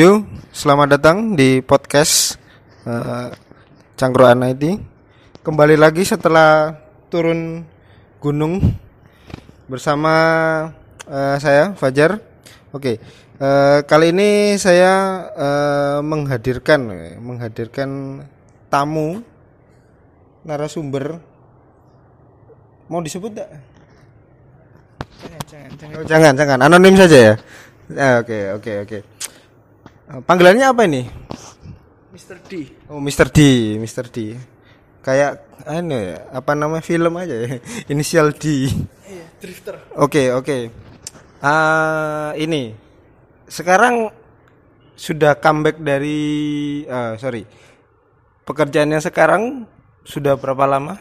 Yuk, selamat datang di podcast uh, Cangkruan IT. Kembali lagi setelah turun gunung bersama uh, saya Fajar. Oke, uh, kali ini saya uh, menghadirkan menghadirkan tamu narasumber. Mau disebut tidak? Jangan, jangan, jangan. Oh, jangan, jangan, anonim saja ya. Ah, Oke, oke, oke. Eh, Panggilannya apa ini? Mr. D. Oh, Mr. D, Mr. D. Kayak anu ya, apa namanya film aja ya. Inisial D. Iya, drifter. Oke, oke. Ah, ini. Sekarang sudah comeback dari ah, sorry. Pekerjaannya sekarang sudah berapa lama?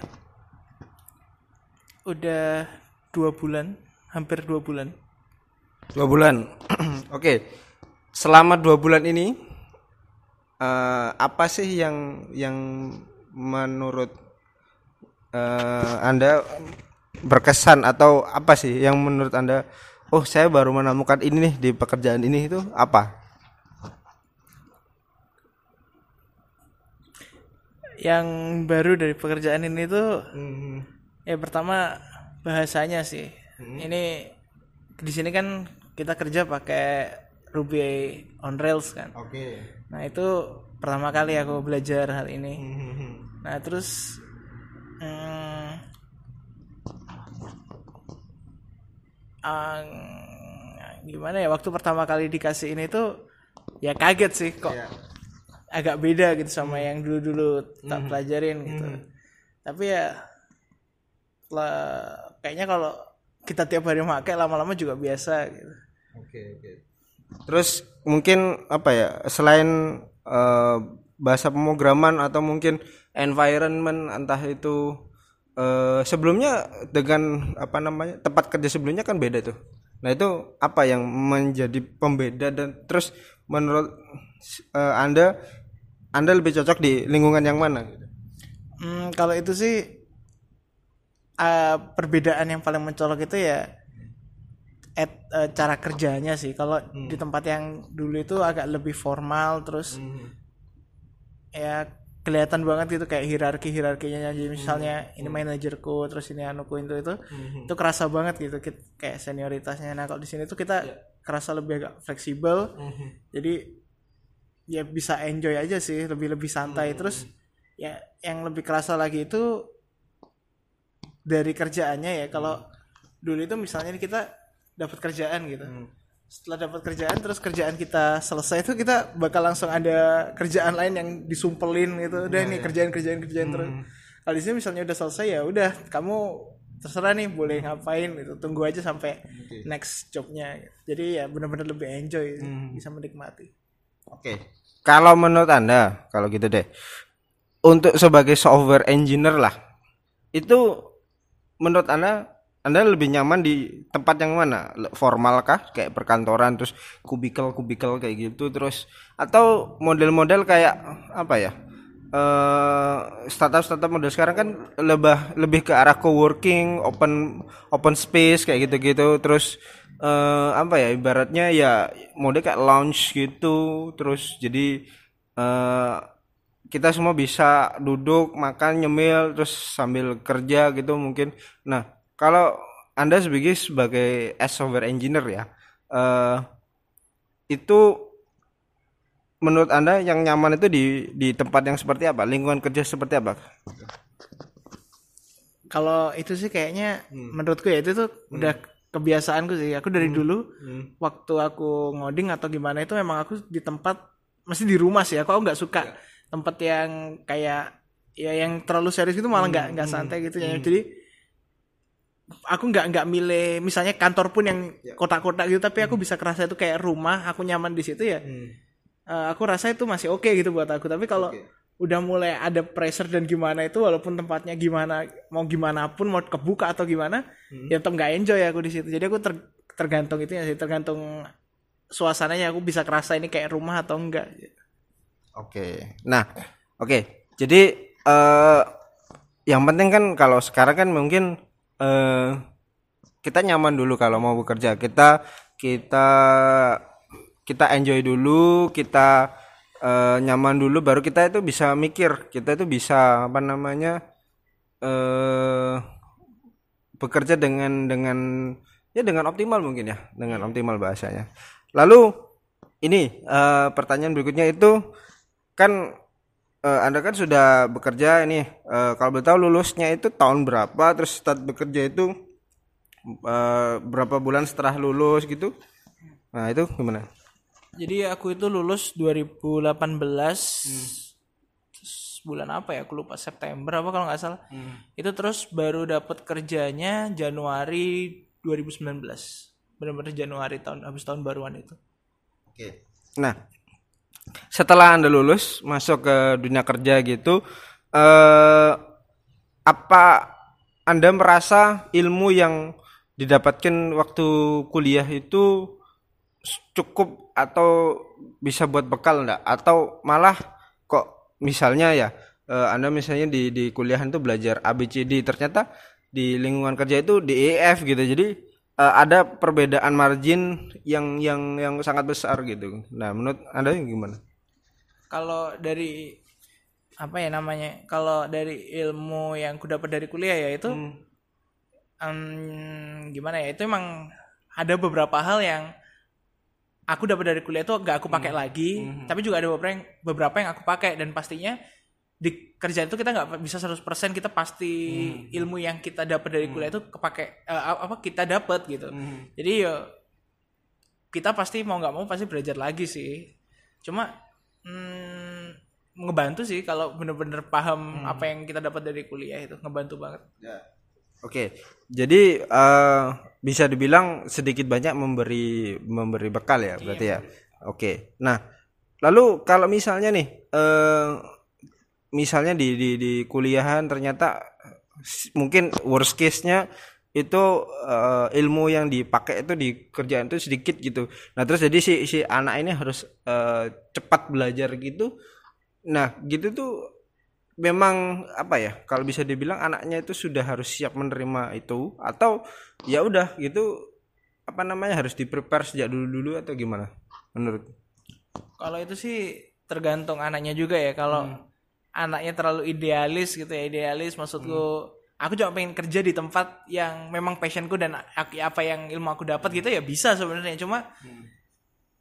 Udah dua bulan, hampir dua bulan. Dua bulan. Oke. Selama dua bulan ini eh, apa sih yang yang menurut eh, anda berkesan atau apa sih yang menurut anda oh saya baru menemukan ini nih di pekerjaan ini itu apa? Yang baru dari pekerjaan ini tuh ya pertama bahasanya sih. Ini di sini kan kita kerja pakai Ruby on Rails kan. Oke. Nah, itu pertama kali aku belajar hal ini. Nah, terus hmm, ah, gimana ya waktu pertama kali dikasih ini tuh ya kaget sih kok agak beda gitu sama yang dulu-dulu tak pelajarin gitu. Tapi ya lah, kayaknya kalau kita tiap hari pakai lama-lama juga biasa gitu. Oke, oke. Terus mungkin apa ya selain eh, bahasa pemrograman atau mungkin environment entah itu eh, sebelumnya dengan apa namanya tempat kerja sebelumnya kan beda tuh. Nah itu apa yang menjadi pembeda dan terus menurut eh, anda anda lebih cocok di lingkungan yang mana? Hmm, kalau itu sih eh, perbedaan yang paling mencolok itu ya at- eh, cara kerjanya sih. Kalau di tempat yang dulu itu agak lebih formal terus ya kelihatan banget gitu kayak hierarki hierarkinya jadi misalnya ini manajerku terus ini anuku itu itu itu kerasa banget gitu kayak senioritasnya. Nah kalau di sini tuh kita kerasa lebih agak fleksibel. Jadi ya bisa enjoy aja sih lebih lebih santai. Terus ya yang lebih kerasa lagi itu dari kerjaannya ya. Kalau dulu itu misalnya kita dapat kerjaan gitu setelah dapat kerjaan terus kerjaan kita selesai itu kita bakal langsung ada kerjaan lain yang disumpelin gitu udah nih kerjaan kerjaan kerjaan terus kalau di sini misalnya udah selesai ya udah kamu terserah nih boleh ngapain gitu tunggu aja sampai next jobnya gitu. jadi ya benar-benar lebih enjoy bisa menikmati Oke. Kalau menurut Anda, kalau gitu deh. Untuk sebagai software engineer lah. Itu menurut Anda Anda lebih nyaman di tempat yang mana? Formal kah? Kayak perkantoran terus kubikel-kubikel kayak gitu terus atau model-model kayak apa ya? eh startup-startup model sekarang kan lebih lebih ke arah co-working, open open space kayak gitu-gitu terus eh apa ya ibaratnya ya mode kayak lounge gitu terus jadi eh kita semua bisa duduk makan nyemil terus sambil kerja gitu mungkin nah kalau anda sebagai sebagai as software engineer ya eh itu menurut anda yang nyaman itu di di tempat yang seperti apa? Lingkungan kerja seperti apa? Kalau itu sih kayaknya menurutku ya itu tuh udah kebiasaanku sih. Aku dari dulu waktu aku ngoding atau gimana itu memang aku di tempat masih di rumah sih. Aku nggak suka tempat yang kayak ya yang terlalu serius itu malah nggak nggak santai gitu ya. Jadi aku nggak nggak milih misalnya kantor pun yang kotak-kotak gitu tapi aku bisa kerasa itu kayak rumah aku nyaman di situ ya Eh, aku rasa itu masih oke gitu buat aku. Tapi kalau udah mulai ada pressure dan gimana itu walaupun tempatnya gimana mau gimana pun mau kebuka atau gimana ya tetap nggak enjoy aku di situ. Jadi aku ter- tergantung itu ya sih tergantung suasananya aku bisa kerasa ini kayak rumah atau enggak. Oke. Nah, oke. Jadi eh yang penting kan kalau sekarang kan mungkin eh kita nyaman dulu kalau mau bekerja. Kita kita kita enjoy dulu kita eh, nyaman dulu baru kita itu bisa mikir kita itu bisa apa namanya eh bekerja dengan dengan ya dengan optimal mungkin ya dengan optimal bahasanya lalu ini eh, pertanyaan berikutnya itu kan eh, anda kan sudah bekerja ini eh, kalau boleh tahu lulusnya itu tahun berapa terus start bekerja itu eh, berapa bulan setelah lulus gitu nah itu gimana Jadi aku itu lulus 2018 terus bulan apa ya? Aku lupa September apa kalau nggak salah. Itu terus baru dapat kerjanya Januari 2019. Benar-benar Januari tahun habis tahun baruan itu. Oke. Nah, setelah Anda lulus masuk ke dunia kerja gitu eh apa Anda merasa ilmu yang didapatkan waktu kuliah itu cukup atau bisa buat bekal enggak atau malah kok misalnya ya eh, Anda misalnya di di kuliahan tuh belajar ABCD ternyata di lingkungan kerja itu di EF gitu. Jadi eh, ada perbedaan margin yang yang yang sangat besar gitu. Nah, menurut Anda gimana? Kalau dari apa ya namanya? Kalau dari ilmu yang ku dapat dari kuliah ya itu em, gimana ya? Itu emang ada beberapa hal yang aku dapat dari kuliah itu gak aku pakai lagi, tapi juga ada beberapa yang beberapa yang aku pakai dan pastinya di kerjaan itu kita nggak bisa 100% kita pasti ilmu yang kita dapat dari kuliah itu kepake eh, apa kita dapat gitu. Jadi ya kita pasti mau nggak mau pasti belajar lagi sih. Cuma hmm, ngebantu sih kalau bener-bener paham apa yang kita dapat dari kuliah itu ngebantu banget. Oke. Jadi eh, bisa dibilang sedikit banyak memberi memberi bekal ya berarti ya. Oke. Nah, lalu kalau misalnya nih eh misalnya di di di kuliahan ternyata mungkin worst case-nya itu eh, ilmu yang dipakai itu di kerjaan itu sedikit gitu. Nah, terus jadi si si anak ini harus eh, cepat belajar gitu. Nah, gitu tuh memang apa ya? Kalau bisa dibilang anaknya itu sudah harus siap menerima itu atau ya udah gitu apa namanya harus di-prepare sejak dulu-dulu atau gimana? Menurut Kalau itu sih tergantung anaknya juga ya. Kalau anaknya terlalu idealis gitu ya, idealis maksudku. Aku cuma pengen kerja di tempat yang memang passionku dan apa yang ilmu aku dapat gitu ya bisa sebenarnya. Cuma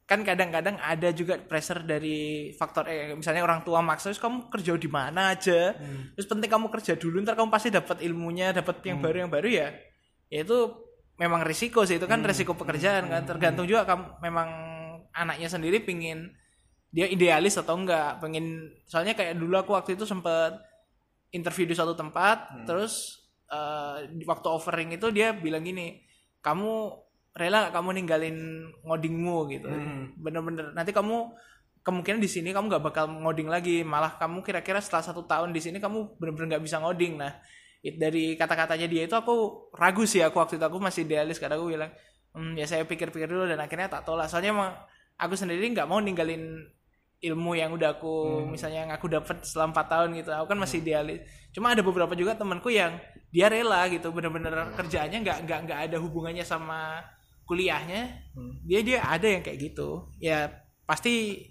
kan kadang-kadang ada juga pressure dari faktor eh, misalnya orang tua maksa "Terus kamu kerja di mana aja? Terus penting kamu kerja dulu ntar kamu pasti dapat ilmunya dapat yang baru yang baru. Ya ya itu memang risiko sih itu kan risiko pekerjaan kan. Tergantung juga kamu memang anaknya sendiri pingin dia idealis atau enggak. Pengen soalnya kayak dulu aku waktu itu sempet interview di suatu tempat terus eh, di waktu offering itu dia bilang gini kamu rela gak kamu ninggalin ngodingmu? gitu. Bener-bener nanti kamu kemungkinan di sini kamu nggak bakal ngoding lagi. Malah kamu kira-kira setelah satu tahun di sini kamu bener-bener nggak bisa ngoding. Nah it- dari kata-katanya dia itu aku ragu sih aku waktu itu. Aku masih idealis karena aku bilang "Hmm, ya saya pikir-pikir dulu dan akhirnya tak tolak. Soalnya emang aku sendiri nggak mau ninggalin ilmu yang udah aku misalnya yang aku dapat selama 4 tahun gitu. Aku kan masih idealis cuma ada beberapa juga temanku yang dia rela gitu bener-bener kerjaannya nggak nggak nggak ada hubungannya sama kuliahnya. Dia dia ada yang kayak gitu. Ya pasti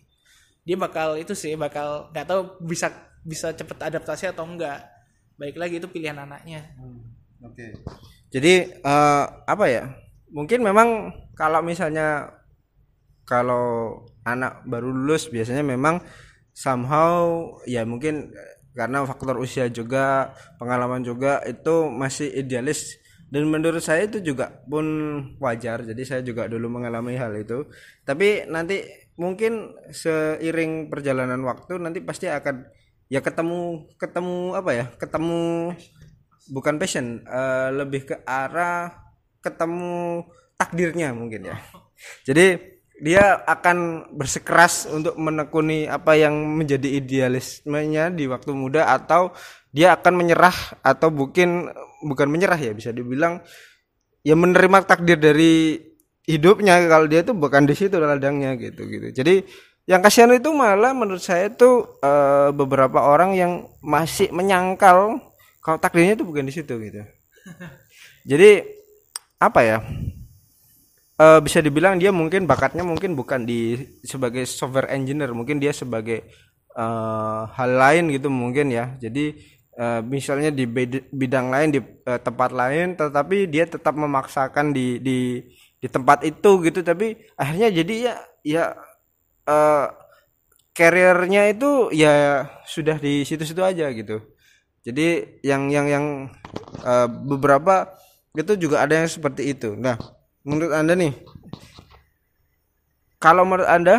dia bakal itu sih bakal nggak tahu bisa bisa cepet adaptasi atau enggak baik lagi itu pilihan anaknya. Oke. Jadi eh, apa ya? Mungkin memang kalau misalnya kalau anak baru lulus biasanya memang somehow ya mungkin eh, karena faktor usia juga pengalaman juga itu masih idealis. Dan menurut saya itu juga pun wajar jadi saya juga dulu mengalami hal itu. Tapi nanti mungkin seiring perjalanan waktu nanti pasti akan ya ketemu ketemu apa ya ketemu bukan passion eh, lebih ke arah ketemu takdirnya mungkin ya. Jadi dia akan bersikeras untuk menekuni apa yang menjadi idealismenya di waktu muda atau dia akan menyerah atau mungkin bukan menyerah ya bisa dibilang ya menerima takdir dari hidupnya. Kalau dia tuh bukan di situ ladangnya gitu gitu. Jadi yang kasihan itu malah menurut saya itu eh, beberapa orang yang masih menyangkal kalau takdirnya itu bukan di situ gitu. Jadi apa ya eh, bisa dibilang dia mungkin bakatnya mungkin bukan di sebagai software engineer, mungkin dia sebagai eh, hal lain gitu mungkin ya. Jadi eh, misalnya di bid- bidang lain di eh, tempat lain, tetapi dia tetap memaksakan di di di tempat itu gitu. Tapi akhirnya jadi ya ya karirnya itu ya sudah di situ-situ aja gitu. Jadi yang yang yang eh, beberapa itu juga ada yang seperti itu. Nah, menurut Anda nih kalau menurut Anda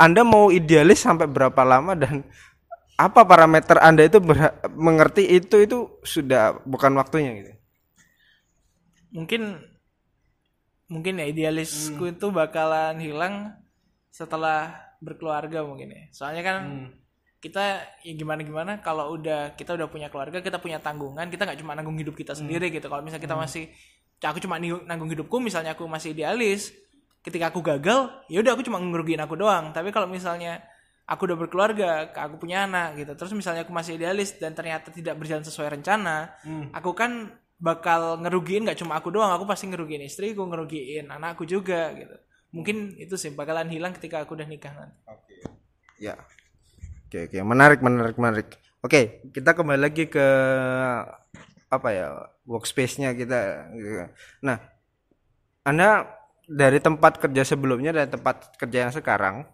Anda mau idealis sampai berapa lama dan apa parameter Anda itu mengerti itu itu sudah bukan waktunya gitu. mungkin mungkin ya idealisku itu bakalan hilang setelah berkeluarga mungkin ya. Soalnya kan kita ya gimana gimana kalau udah kita udah punya keluarga kita punya tanggungan kita nggak cuma nanggung hidup kita sendiri gitu. Kalau misalnya kita masih aku cuma nanggung hidupku misalnya aku masih idealis ketika aku gagal ya udah aku cuma ngerugiin aku doang. Tapi kalau misalnya aku udah berkeluarga aku punya anak gitu terus misalnya aku masih idealis dan ternyata tidak berjalan sesuai rencana aku kan bakal ngerugiin nggak cuma aku doang aku pasti ngerugiin istriku ngerugiin anakku juga gitu. Mungkin itu sih bakalan hilang ketika aku udah nikah nanti. Ya. Oke, oke, menarik, menarik, menarik. Oke, kita kembali lagi ke apa ya workspace-nya kita. Nah, Anda dari tempat kerja sebelumnya dan tempat kerja yang sekarang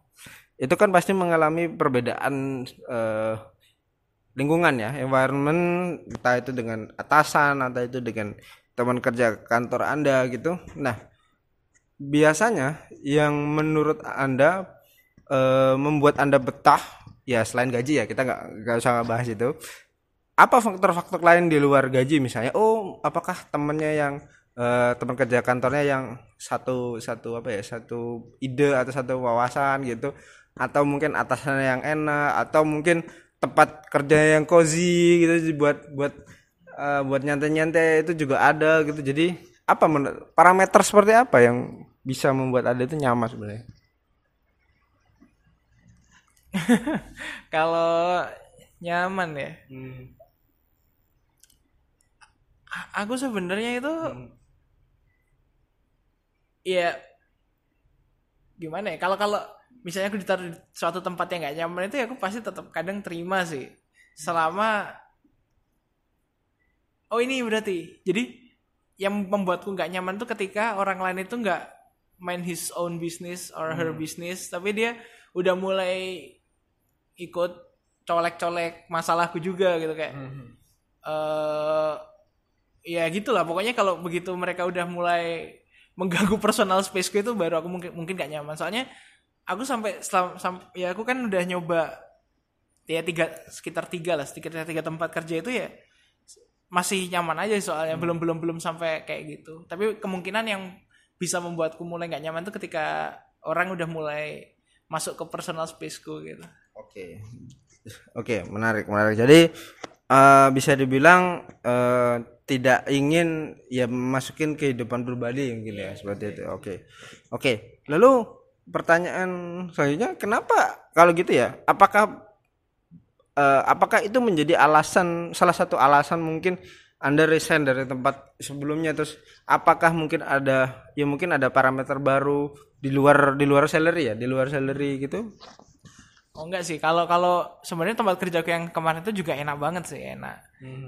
itu kan pasti mengalami perbedaan eh, lingkungan ya, environment entah itu dengan atasan, entah itu dengan teman kerja kantor Anda gitu. Nah, biasanya yang menurut Anda eh, membuat anda betah ya selain gaji ya kita nggak nggak usah bahas itu apa faktor-faktor lain di luar gaji? Misalnya oh apakah temennya yang eh, teman kerja kantornya yang satu satu apa ya satu ide atau satu wawasan gitu. Atau mungkin atasannya yang enak atau mungkin tempat kerja yang cozy gitu buat buat eh, buat nyantai-nyantai itu juga ada gitu. Jadi apa parameter seperti apa yang bisa membuat anda itu nyaman sebenarnya? Kalau nyaman ya? A- aku sebenarnya itu ya gimana ya? Kalau kalau misalnya aku ditaruh di suatu tempat yang nggak nyaman itu ya aku pasti tetap kadang terima sih. Selama oh ini berarti. Jadi yang membuatku nggak nyaman tuh ketika orang lain itu nggak main his own business or her business tapi dia udah mulai ikut colek-colek masalahku juga gitu kayak eh ya gitulah. Pokoknya kalau begitu mereka udah mulai mengganggu personal spaceku itu baru aku mungkin mungkin gak nyaman. Soalnya aku sampai selam, sam- ya aku kan udah nyoba ya tiga sekitar tiga lah sekitar tiga tempat kerja itu ya masih nyaman aja soalnya. Belum belum belum sampai kayak gitu. Tapi kemungkinan yang bisa membuatku mulai nggak nyaman tuh ketika orang udah mulai masuk ke personal spaceku gitu. Oke. Oke, menarik, menarik. Jadi eh, bisa dibilang eh, tidak ingin ya masukin kehidupan pribadi mungkin ya seperti itu. Oke. Oke. Lalu pertanyaan selanjutnya kenapa kalau gitu ya? Apakah eh, apakah itu menjadi alasan salah satu alasan mungkin Anda resign dari tempat sebelumnya terus apakah mungkin ada ya mungkin ada parameter baru di luar di luar salary ya, di luar salary gitu? Oh enggak sih, kalau kalau sebenarnya tempat kerjaku yang kemarin itu juga enak banget sih, enak.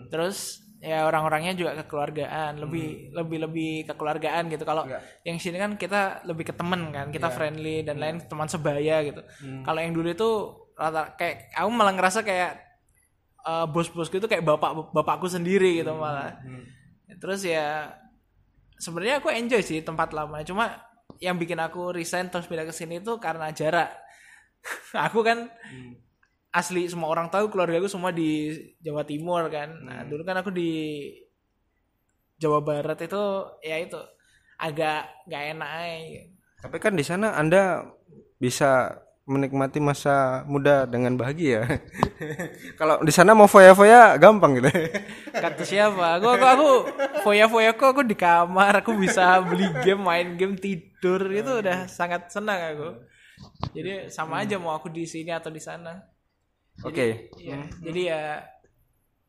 Terus ya orang-orangnya juga kekeluargaan, lebih lebih lebih kekeluargaan gitu. Kalau yang sini kan kita lebih ke temen kan, kita friendly dan lain teman sebaya gitu. Kalau yang dulu itu rata kayak aku malah ngerasa kayak eh, bos-bosku itu kayak bapak bapakku sendiri gitu malah. Terus ya sebenarnya aku enjoy sih tempat lama, cuma yang bikin aku resign terus pindah ke sini itu karena jarak. Aku kan asli semua orang tahu keluarga aku semua di Jawa Timur kan. Nah, dulu kan aku di Jawa Barat itu ya itu agak nggak enak aja. Tapi kan di sana Anda bisa menikmati masa muda dengan bahagia. Kalau di sana mau foya-foya gampang gitu. Kata siapa? Aku aku aku foya-foya kok aku di kamar, aku bisa beli game, main game, tidur itu udah sangat senang aku. Jadi sama aja mau aku di sini atau di sana. Oke. Iya, jadi ya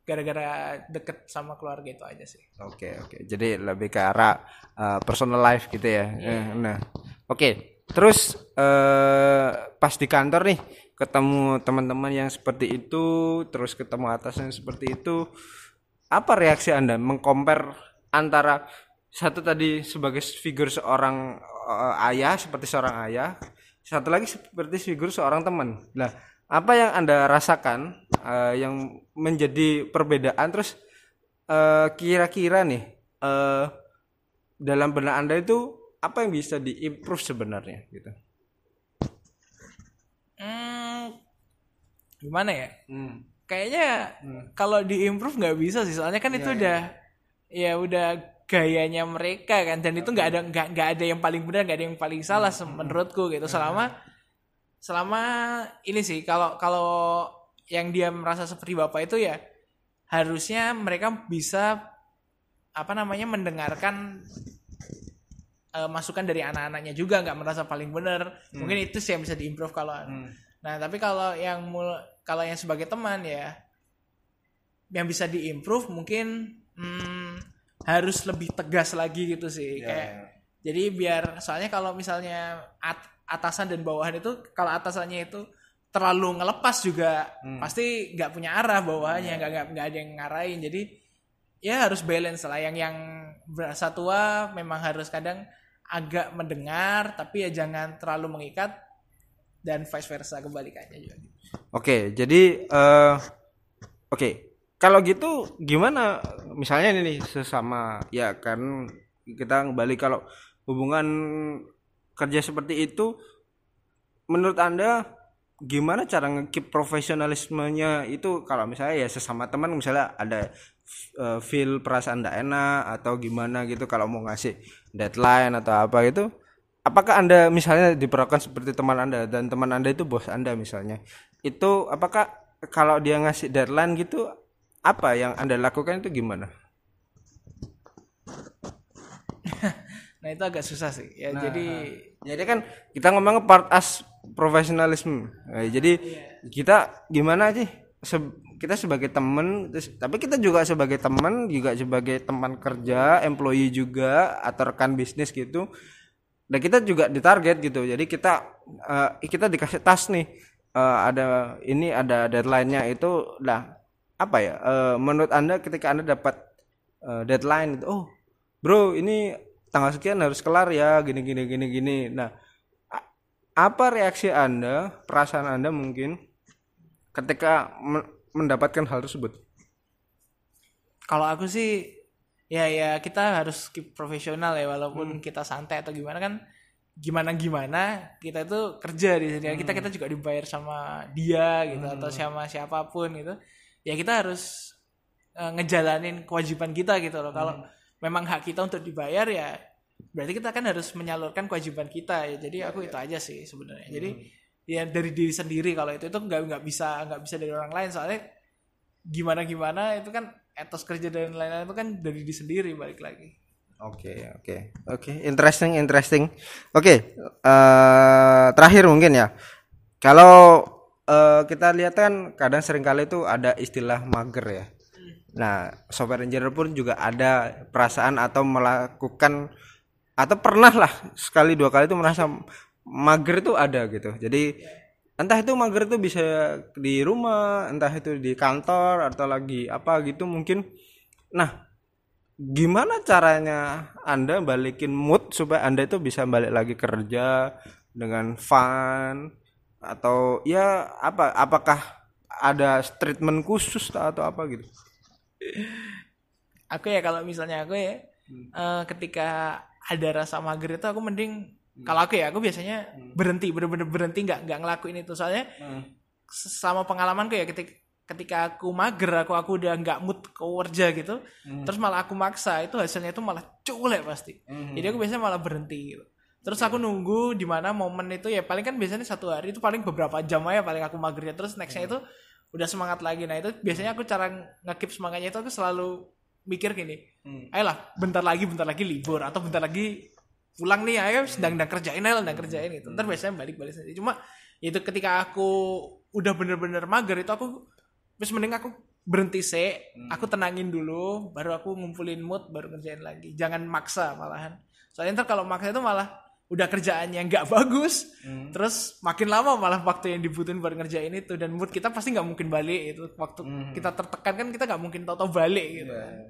gara-gara deket sama keluarga itu aja sih Oke oke. Jadi lebih ke arah uh, personal life gitu ya. Eh, Nah, oke. Terus eh pas di kantor nih ketemu teman-teman yang seperti itu, terus ketemu atasan yang seperti itu, apa reaksi anda mengcompare antara satu tadi sebagai figur seorang eh, ayah seperti seorang ayah, satu lagi seperti figur seorang teman. Nah, apa yang anda rasakan eh, yang menjadi perbedaan? Terus eh, kira-kira nih eh, dalam benak anda itu apa yang bisa diimprove sebenarnya gitu? Hmm, gimana ya? Hmm. kayaknya kalau diimprove nggak bisa sih soalnya kan itu udah ya udah gayanya mereka kan dan itu nggak ada nggak nggak ada yang paling benar nggak ada yang paling salah se- menurutku gitu. Selama selama ini sih kalau kalau yang dia merasa seperti bapak itu ya harusnya mereka bisa apa namanya mendengarkan eh, masukan dari anak-anaknya juga nggak merasa paling benar. Mungkin itu sih yang bisa diimprove kalau nah tapi kalau yang mul kalau yang sebagai teman ya yang bisa diimprove mungkin hmm, harus lebih tegas lagi gitu sih. Kayak jadi biar soalnya kalau misalnya at- atasan dan bawahan itu kalau atasannya itu terlalu ngelepas juga pasti nggak punya arah bawahannya nggak nggak nggak ada yang ngarahin. Jadi ya harus balance lah. Yang yang berasa tua memang harus kadang agak mendengar tapi ya jangan terlalu mengikat dan vice versa kebalikannya juga oke jadi eh oke. Kalau gitu gimana? Misalnya ini nih sesama ya kan kita kembali kalau hubungan kerja seperti itu menurut anda gimana cara ngekip profesionalismenya itu? Kalau misalnya ya sesama teman misalnya ada eh, feel perasaan tidak enak atau gimana gitu kalau mau ngasih deadline atau apa gitu apakah anda misalnya diperlakukan seperti teman anda dan teman anda itu bos anda misalnya itu apakah kalau dia ngasih deadline gitu apa yang anda lakukan itu gimana nah itu agak susah sih. Ya jadi jadi kan kita ngomong part as profesionalisme. Eh, jadi kita gimana sih? Se- kita sebagai teman terus- tapi kita juga sebagai teman juga sebagai teman kerja employee juga atau rekan bisnis gitu dan kita juga ditarget gitu. Jadi kita eh, kita dikasih tas nih Eh, ada ini ada deadline-nya itu lah apa ya eh, menurut anda ketika anda dapat eh, deadline itu oh bro ini tanggal sekian harus kelar ya gini gini gini gini. Nah apa reaksi anda perasaan anda mungkin ketika me- mendapatkan hal tersebut? Kalau aku sih ya ya kita harus keep profesional ya walaupun kita santai atau gimana kan gimana gimana kita itu kerja di sini. Kita kita juga dibayar sama dia gitu atau sama siapa pun gitu. Ya kita harus eh, ngejalanin kewajiban kita gitu loh. Kalau memang hak kita untuk dibayar ya berarti kita kan harus menyalurkan kewajiban kita ya. Jadi aku itu aja sih sebenarnya. Jadi ya dari diri sendiri kalau itu itu nggak nggak bisa nggak bisa dari orang lain. Soalnya gimana gimana itu kan etos kerja dan lain-lain itu kan dari diri sendiri balik lagi. Oke, oke, oke, interesting, interesting. Oke, eh terakhir mungkin ya. Kalau eh, kita lihat kan kadang sering kali itu ada istilah mager ya. Nah, software engineer pun juga ada perasaan atau melakukan atau pernah lah sekali dua kali itu merasa mager itu ada gitu. Jadi entah itu mager itu bisa di rumah, entah itu di kantor atau lagi apa gitu mungkin. Nah, gimana caranya Anda balikin mood supaya Anda itu bisa balik lagi kerja dengan fun atau ya apa apakah ada treatment khusus atau apa gitu? Aku ya kalau misalnya aku ya eh, ketika ada rasa mager itu aku mending kalau aku ya aku biasanya berhenti bener-bener berhenti nggak nggak ngelakuin itu. Soalnya sama pengalamanku ya ketika ketika aku mager aku aku udah nggak mood kerja gitu terus malah aku maksa itu hasilnya itu malah culek pasti. Jadi aku biasanya malah berhenti gitu. Terus aku nunggu di mana momen itu ya paling kan biasanya satu hari itu paling beberapa jam aja paling aku magernya. Terus nextnya itu udah semangat lagi. Nah itu biasanya aku cara ngekip semangatnya itu aku selalu mikir gini ayolah bentar lagi bentar lagi libur atau bentar lagi pulang nih ayo sedang sedang kerjain aja sedang kerjain gitu. Ntar biasanya balik balik sendiri cuma itu ketika aku udah bener-bener mager itu aku terus mending aku berhenti sih. Aku tenangin dulu baru aku ngumpulin mood baru kerjain lagi. Jangan maksa malahan. Soalnya ntar kalau maksa itu malah udah kerjaannya nggak bagus terus makin lama malah waktu yang dibutuhin buat ngerjain itu dan mood kita pasti nggak mungkin balik itu waktu kita tertekan kan kita nggak mungkin tau-tau balik gitu kan.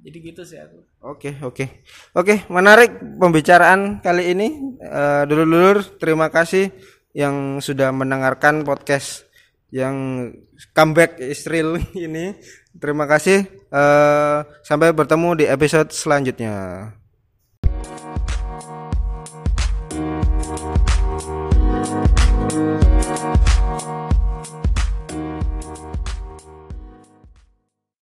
jadi gitu sih aku Oke, oke. Oke, menarik pembicaraan kali ini. Eh, dulur-dulur, terima kasih yang sudah mendengarkan podcast yang comeback Israel ini. Terima kasih. Eh, sampai bertemu di episode selanjutnya.